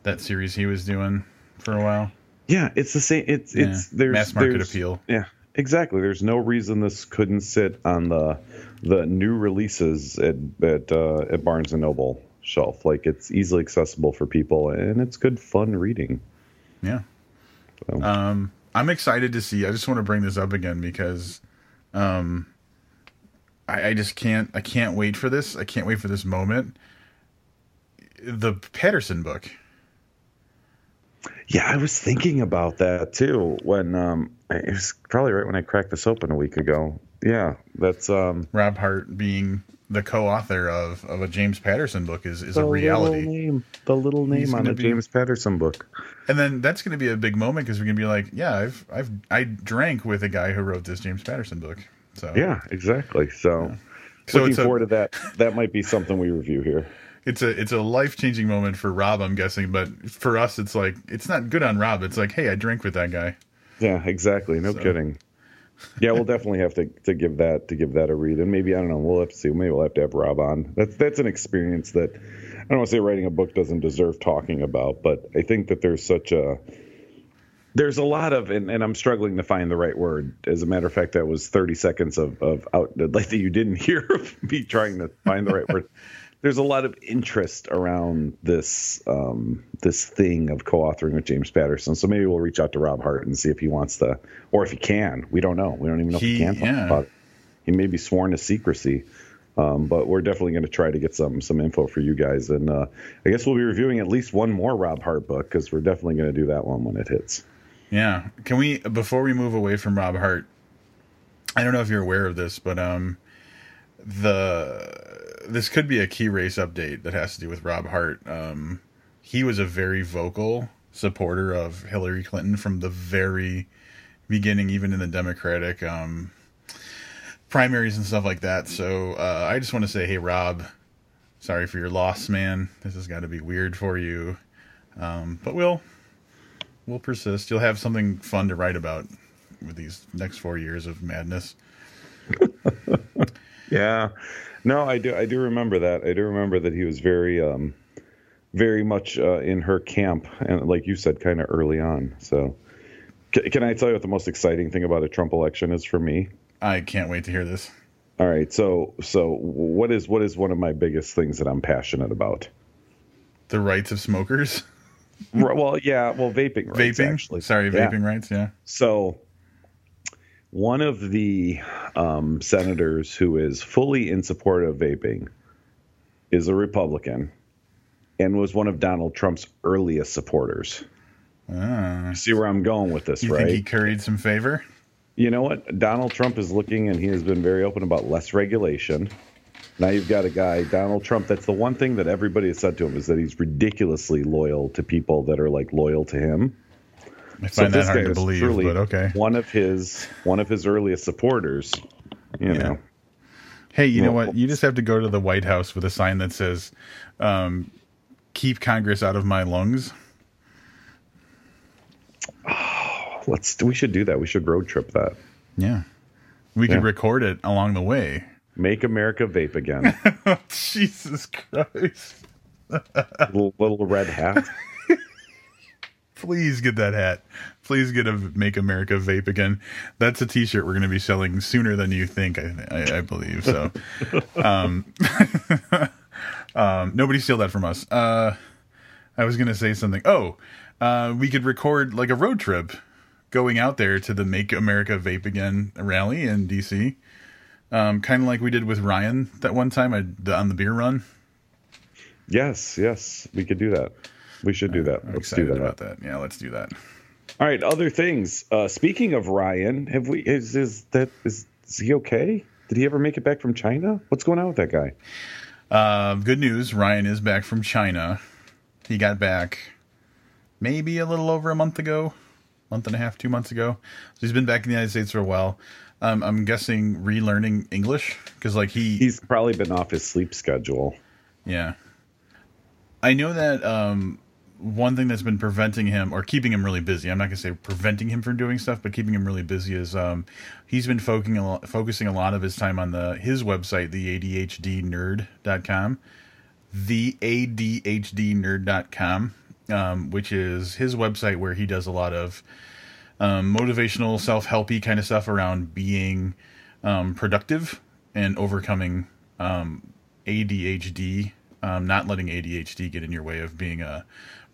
that series he was doing for a while. Yeah, it's the same. It's yeah. it's there's mass market there's, appeal. Yeah, exactly. There's no reason this couldn't sit on the the new releases at at uh, at Barnes and Noble shelf. Like it's easily accessible for people, and it's good fun reading. Yeah. So. Um, I'm excited to see. I just want to bring this up again because, um, I, I just can't. I can't wait for this. I can't wait for this moment. The Patterson book. Yeah, I was thinking about that too when um, it was probably right when I cracked this open a week ago yeah, that's um, Rob Hart being the co-author of, of a James Patterson book is, is a reality. Little name, the little name He's on a be, James Patterson book. And then that's going to be a big moment because we're going to be like, yeah, I've I've I drank with a guy who wrote this James Patterson book. So yeah, exactly. So, yeah. so looking forward a, to that. That might be something we review here. It's a it's a life changing moment for Rob, I'm guessing, but for us, it's like it's not good on Rob. It's like, hey, I drank with that guy. Yeah, exactly. No so. kidding yeah, we'll definitely have to, to give that to give that a read, and maybe I don't know. We'll have to see. Maybe we'll have to have Rob on. That's that's an experience that I don't want to say writing a book doesn't deserve talking about, but I think that there's such a there's a lot of and, and I'm struggling to find the right word. As a matter of fact, that was 30 seconds of of out like that you didn't hear of me trying to find the right word there's a lot of interest around this um, this thing of co-authoring with James Patterson. So maybe we'll reach out to Rob Hart and see if he wants to, or if he can. We don't know. We don't even know he, if he can talk yeah. about it. He may be sworn to secrecy. Um, but we're definitely going to try to get some some info for you guys, and uh, I guess we'll be reviewing at least one more Rob Hart book because we're definitely going to do that one when it hits. Yeah. Can we before we move away from Rob Hart? I don't know if you're aware of this, but um, the this could be a key race update that has to do with Rob Hart. Um, he was a very vocal supporter of Hillary Clinton from the very beginning, even in the Democratic um, primaries and stuff like that. So uh, I just want to say, hey, Rob, sorry for your loss, man. This has got to be weird for you, um, but we'll we'll persist. You'll have something fun to write about with these next four years of madness. yeah, no, I do. I do remember that. I do remember that he was very, um, very much uh, in her camp, and like you said, kind of early on. So, C- can I tell you what the most exciting thing about a Trump election is for me? I can't wait to hear this. All right, so so what is what is one of my biggest things that I'm passionate about? The rights of smokers. well, yeah, well, vaping rights. Vaping. Actually. Sorry, vaping yeah. rights. Yeah. So one of the um, senators who is fully in support of vaping is a Republican and was one of Donald Trump's earliest supporters. Ah. See where I'm going with this, you right? Think he curried some favor. You know what? Donald Trump is looking, and he has been very open about less regulation. Now you've got a guy, Donald Trump. That's the one thing that everybody has said to him is that he's ridiculously loyal to people that are like loyal to him. I find so that hard to believe, but okay. One of his one of his earliest supporters, you yeah. know. Hey, you well, know what? You just have to go to the White House with a sign that says, um, "Keep Congress out of my lungs." Oh, let's. We should do that. We should road trip that. Yeah, we yeah. could record it along the way. Make America vape again. Jesus Christ! little, little red hat please get that hat. Please get a Make America Vape again. That's a T-shirt we're going to be selling sooner than you think. I, I, I believe so. um, um, nobody steal that from us. Uh, I was going to say something. Oh, uh, we could record like a road trip going out there to the Make America Vape Again rally in DC. Um, kind of like we did with Ryan that one time on the beer run. Yes, yes, we could do that. We should do that. I'm let's do that. about that. Yeah, let's do that. All right. Other things. Uh, speaking of Ryan, have we? Is is that is, is he okay? Did he ever make it back from China? What's going on with that guy? Uh, good news. Ryan is back from China. He got back maybe a little over a month ago, month and a half, two months ago. So he's been back in the United States for a while. Um, I'm guessing relearning English because like he he's probably been off his sleep schedule. Yeah, I know that um, one thing that's been preventing him or keeping him really busy i'm not going to say preventing him from doing stuff but keeping him really busy is um, he's been focusing a, lot, focusing a lot of his time on the his website the adhdnerd.com the adhdnerd.com um, which is his website where he does a lot of um, motivational self-helpy kind of stuff around being um, productive and overcoming um, adhd um, not letting ADHD get in your way of being a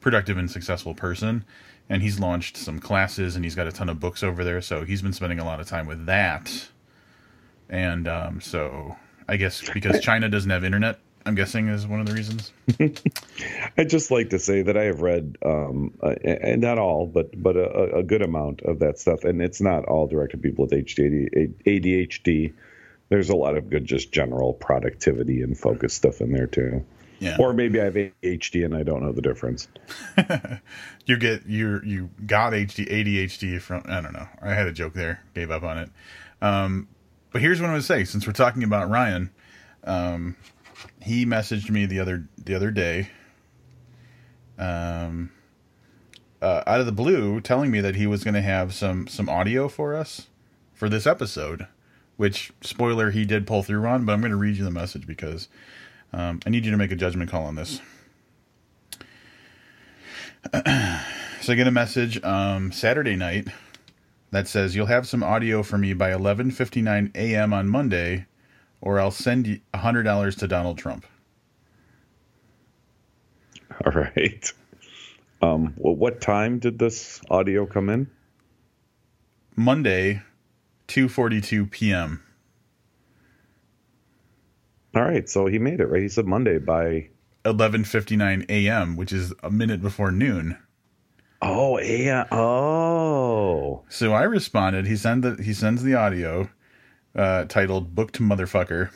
productive and successful person. And he's launched some classes and he's got a ton of books over there. So he's been spending a lot of time with that. And um, so I guess because China doesn't have internet, I'm guessing is one of the reasons. I'd just like to say that I have read, um, uh, and not all, but but a, a, good amount of that stuff, and it's not all directed people with. ADHD. There's a lot of good, just general productivity and focus stuff in there too. Yeah. Or maybe I have ADHD and I don't know the difference. you get you you got HD ADHD from I don't know. I had a joke there, gave up on it. Um, but here's what I'm gonna say. Since we're talking about Ryan, um, he messaged me the other the other day. Um, uh, out of the blue, telling me that he was going to have some some audio for us for this episode. Which spoiler he did pull through on, but I'm going to read you the message because um, I need you to make a judgment call on this. so I get a message um, Saturday night that says you'll have some audio for me by 11:59 a.m. on Monday, or I'll send you hundred dollars to Donald Trump. All right. Um, well, what time did this audio come in? Monday, 2:42 p.m. All right, so he made it right. He said Monday by 11:59 a.m., which is a minute before noon. oh yeah oh So I responded. He sent the he sends the audio uh, titled "Booked Motherfucker,"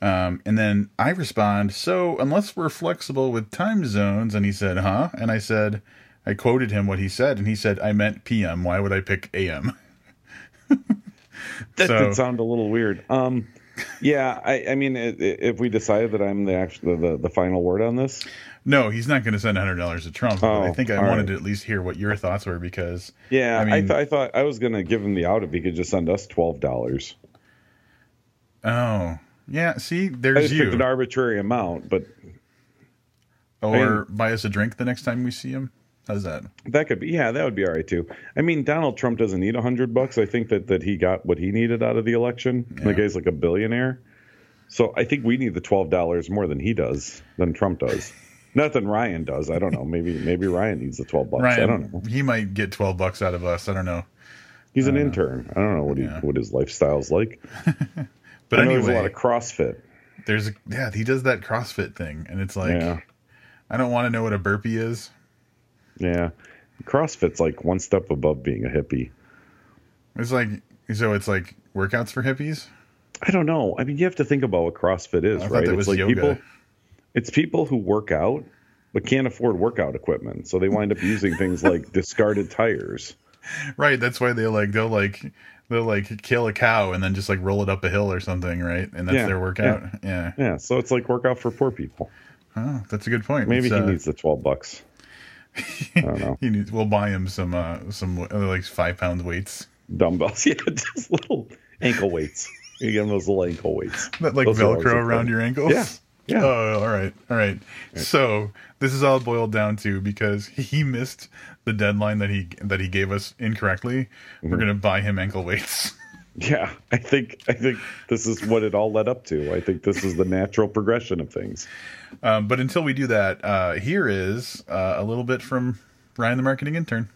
um, and then I respond. So unless we're flexible with time zones, and he said, "Huh?" And I said, I quoted him what he said, and he said, "I meant PM. Why would I pick AM?" that So- did sound a little weird. Um, yeah, I, I mean, i- i- if we decided that I'm the actual the, the final word on this, No, he's not going to send hundred dollars to Trump. but I Oh, think I wanted right. to at least hear what your thoughts were because yeah, I I, th- I thought I was gonna give him the out if he could just send us twelve dollars. oh yeah, see, I there's picked an arbitrary amount, but Or buy us a drink the next time we see him. How's that? that could be yeah, that would be all right too. I mean, Donald Trump doesn't need a hundred bucks. I think that that he got what he needed out of the election. The guy's like a billionaire, so I think we need the twelve dollars more than he does than Trump does. Not than Ryan does. I don't know. Maybe maybe Ryan needs the twelve bucks. I don't know. He might get twelve bucks out of us. I don't know. He's an intern. I don't know what he Yeah. what his lifestyle's like. But I know anyway, there's a lot of CrossFit. there's a, yeah, he does that CrossFit thing, and it's like yeah, I don't want to know what a burpee is. Yeah. CrossFit's like one step above being a hippie. It's like so it's like workouts for hippies. I don't know. I mean, you have to think about what CrossFit is, I right? it's like yoga. people. It's people who work out but can't afford workout equipment, so they wind up using things like discarded tires. Right, that's why they like they'll like they'll like kill a cow and then just like roll it up a hill or something, right? And that's Yeah, their workout. Yeah. Yeah, so it's like workout for poor people. Oh, that's a good point. Maybe It's, he uh, needs the twelve bucks. I don't know. he needs, we'll buy him some uh some uh, like five pound weights Dumbbells, yeah, just little ankle weights. You get them those little ankle weights. that like Those Velcro around your ankles. Yeah, yeah. Oh, all right, all right. So this is all boiled down to because he missed the deadline that he that he gave us incorrectly. We're Mm-hmm. gonna buy him ankle weights. Yeah, I think I think this is what it all led up to. I think this is the natural progression of things. Um, but until we do that, uh, here is uh, a little bit from Ryan, the marketing intern.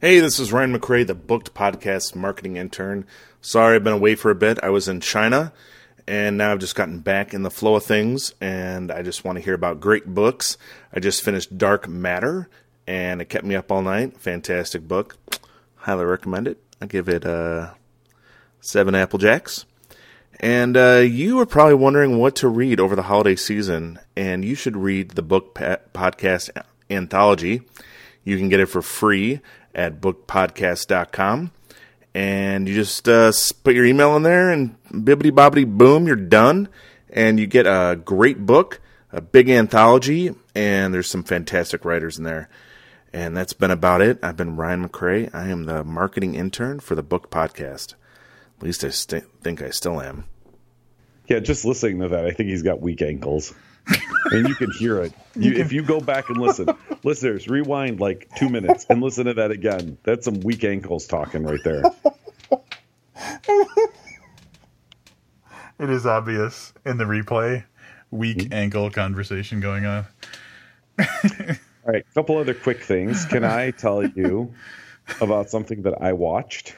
Hey, this is Ryan McCrae, the Booked Podcast marketing intern. Sorry I've been away for a bit. I was in China, and now I've just gotten back in the flow of things, and I just want to hear about great books. I just finished Dark Matter, and it kept me up all night. Fantastic book. Highly recommend it. I give it uh, seven Apple Jacks. And uh, you are probably wondering what to read over the holiday season, and you should read the book pa- podcast anthology. You can get it for free at bookpodcast.com. And you just uh, put your email in there, and bibbity bobbity boom, you're done. And you get a great book, a big anthology, and there's some fantastic writers in there. And that's been about it. I've been Ryan McCrae. I am the marketing intern for the Book Podcast. At least I st- think I still am. Yeah, just listening to that, I think he's got weak ankles. and you can hear it. You, if you go back and listen, listeners, rewind like two minutes and listen to that again. That's some weak ankles talking right there. It is obvious in the replay. Weak Mm-hmm. ankle conversation going on. All right, a couple other quick things. Can I tell you about something that I watched?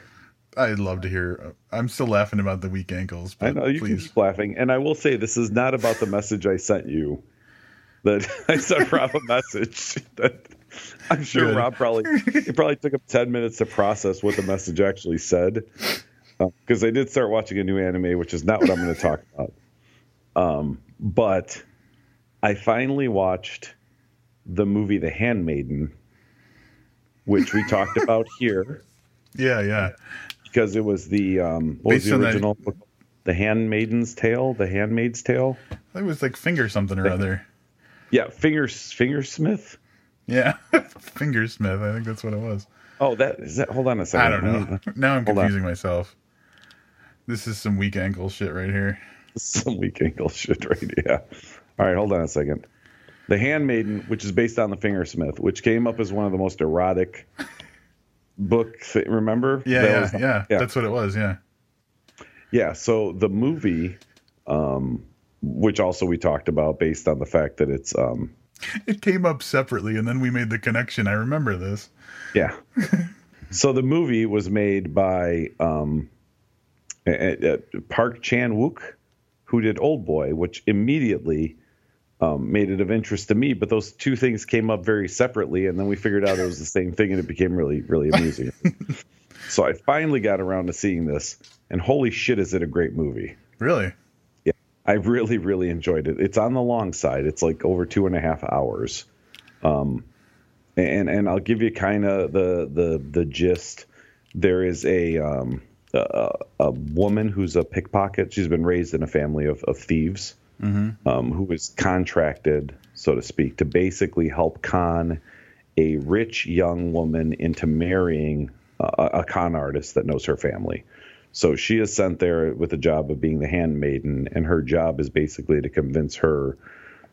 I'd love to hear. I'm still laughing about the weak ankles. But I know you can keep laughing, and I will say this is not about the message I sent you. That I sent Rob a message that I'm sure Good. Rob probably it probably took him ten minutes to process what the message actually said. Because I did start watching a new anime, which is not what I'm going to talk about. Um, but I finally watched the movie The Handmaiden, which we talked about here Yeah, yeah. Because it was the um, what was the original book? The Handmaiden's Tale, The Handmaid's Tale. I think it was like finger something or other. Yeah, Fingers Fingersmith. Yeah, Fingersmith. I think that's what it was. Oh, that is that. Hold on a second. I don't know. Now I'm confusing myself. This is some weak ankle shit right here. Some weak ankle shit right here. Yeah. All right, hold on a second. The Handmaiden, which is based on the Fingersmith, which came up as one of the most erotic books. Remember? Yeah, yeah, was- yeah, That's what it was. Yeah. Yeah, so the movie, um, which also we talked about, based on the fact that it's, um, It came up separately, and then we made the connection. I remember this. yeah. so the movie was made by um, uh, uh, Park Chan Wook, who did Old Boy, which immediately um, made it of interest to me. But those two things came up very separately, and then we figured out it was the same thing, and it became really, really amusing. so I finally got around to seeing this, and holy shit, is it a great movie! Really? Yeah, I really, really enjoyed it. It's on the long side; it's like over two and a half hours. Um, and and I'll give you kind of the the the gist. There is a um, a, a woman who's a pickpocket. She's been raised in a family of, of thieves mm-hmm. um, who is contracted, so to speak, to basically help con a rich young woman into marrying a, a con artist that knows her family. So she is sent there with the job of being the handmaiden, and her job is basically to convince her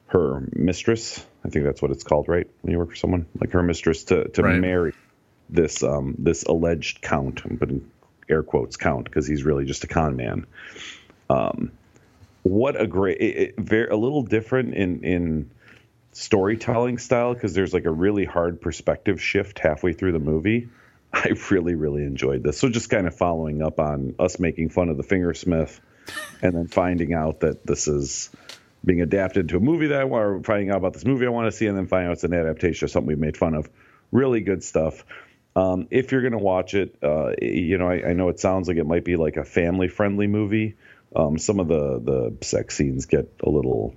her mistress. I think that's what it's called, right? When you work for someone like her mistress to to right. marry this um this alleged count. I'm putting air quotes count because he's really just a con man. Um, what a great, it, it, very a little different in in storytelling style because there's like a really hard perspective shift halfway through the movie. I really really enjoyed this. So just kind of following up on us making fun of the Fingersmith, and then finding out that this is being adapted to a movie that I want, finding out about this movie I want to see, and then finding out it's an adaptation of something we made fun of. Really good stuff. Um, if you're going to watch it, uh, you know, I, I, know it sounds like it might be like a family friendly movie. Um, some of the the sex scenes get a little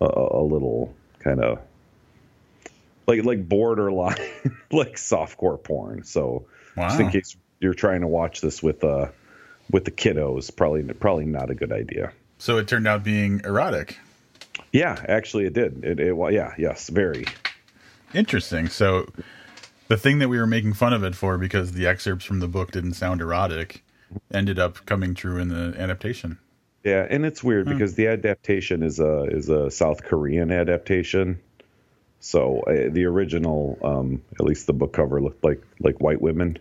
uh, a little kind of like like borderline like softcore porn. So wow. just in case you're trying to watch this with uh with the kiddos, probably probably not a good idea. So it turned out being erotic. Yeah, actually, it did. It, it well, yeah, yes, very interesting. So the thing that we were making fun of it for because the excerpts from the book didn't sound erotic ended up coming true in the adaptation. Yeah, and it's weird hmm. because the adaptation is a is a South Korean adaptation. So uh, the original, um, at least the book cover looked like like white women,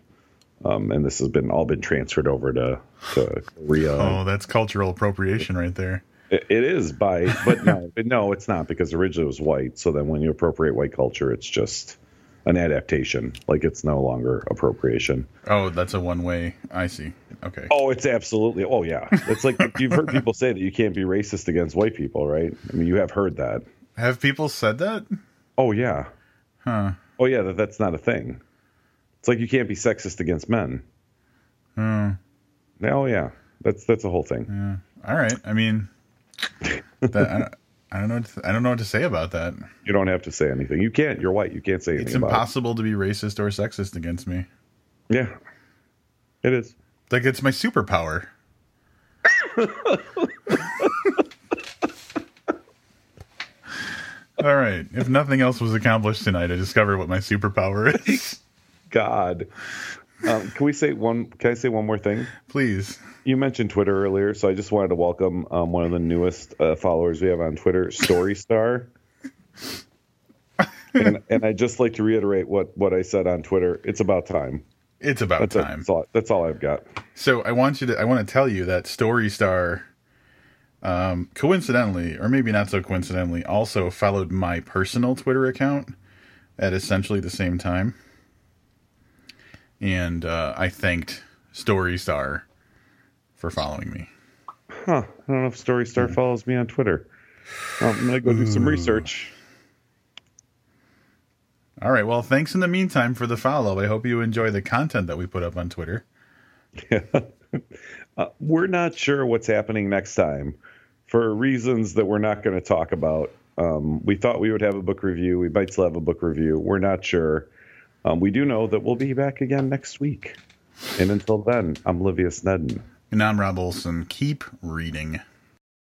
um, and this has been all been transferred over to to Korea. Oh, that's cultural appropriation right there. it, it is by, but no, but no, it's not because originally it was white. So then when you appropriate white culture, it's just an adaptation. Like it's no longer appropriation. Oh, that's a one way. I see. Okay. Oh, it's absolutely. Oh, yeah. It's like you've heard people say that you can't be racist against white people, right? I mean, you have heard that. Have people said that? Oh, yeah. Huh. Oh, yeah. That that's not a thing. It's like you can't be sexist against men. Hmm. Oh, yeah. That's that's a whole thing. Yeah. All right. I mean, that, I don't know. What to, I don't know what to say about that. You don't have to say anything. You can't. You're white. You can't say anything. It's impossible it. to be racist or sexist against me. Yeah, it is. Like it's my superpower. All right. If nothing else was accomplished tonight, I discovered what my superpower is. God. Um, can we say one? Can I say one more thing? Please you mentioned Twitter earlier, so I just wanted to welcome um, one of the newest uh, followers we have on Twitter, Story Star. and, and I just like to reiterate what what I said on Twitter. It's about time. It's about that's time. that's, all, that's all I've got. So I want you to. I want to tell you that Story Star, um, coincidentally, or maybe not so coincidentally, also followed my personal Twitter account at essentially the same time, and uh, I thanked Story Star for following me. Huh. I don't know if Story Star mm. follows me on Twitter. Well, I'm going to go do some research. All right. Well, thanks in the meantime for the follow. I hope you enjoy the content that we put up on Twitter. Yeah. uh, we're not sure what's happening next time for reasons that we're not going to talk about. Um, we thought we would have a book review. We might still have a book review. We're not sure. Um, we do know that we'll be back again next week. And until then, I'm Livia Nedin. And I'm Rob Olson. Keep reading.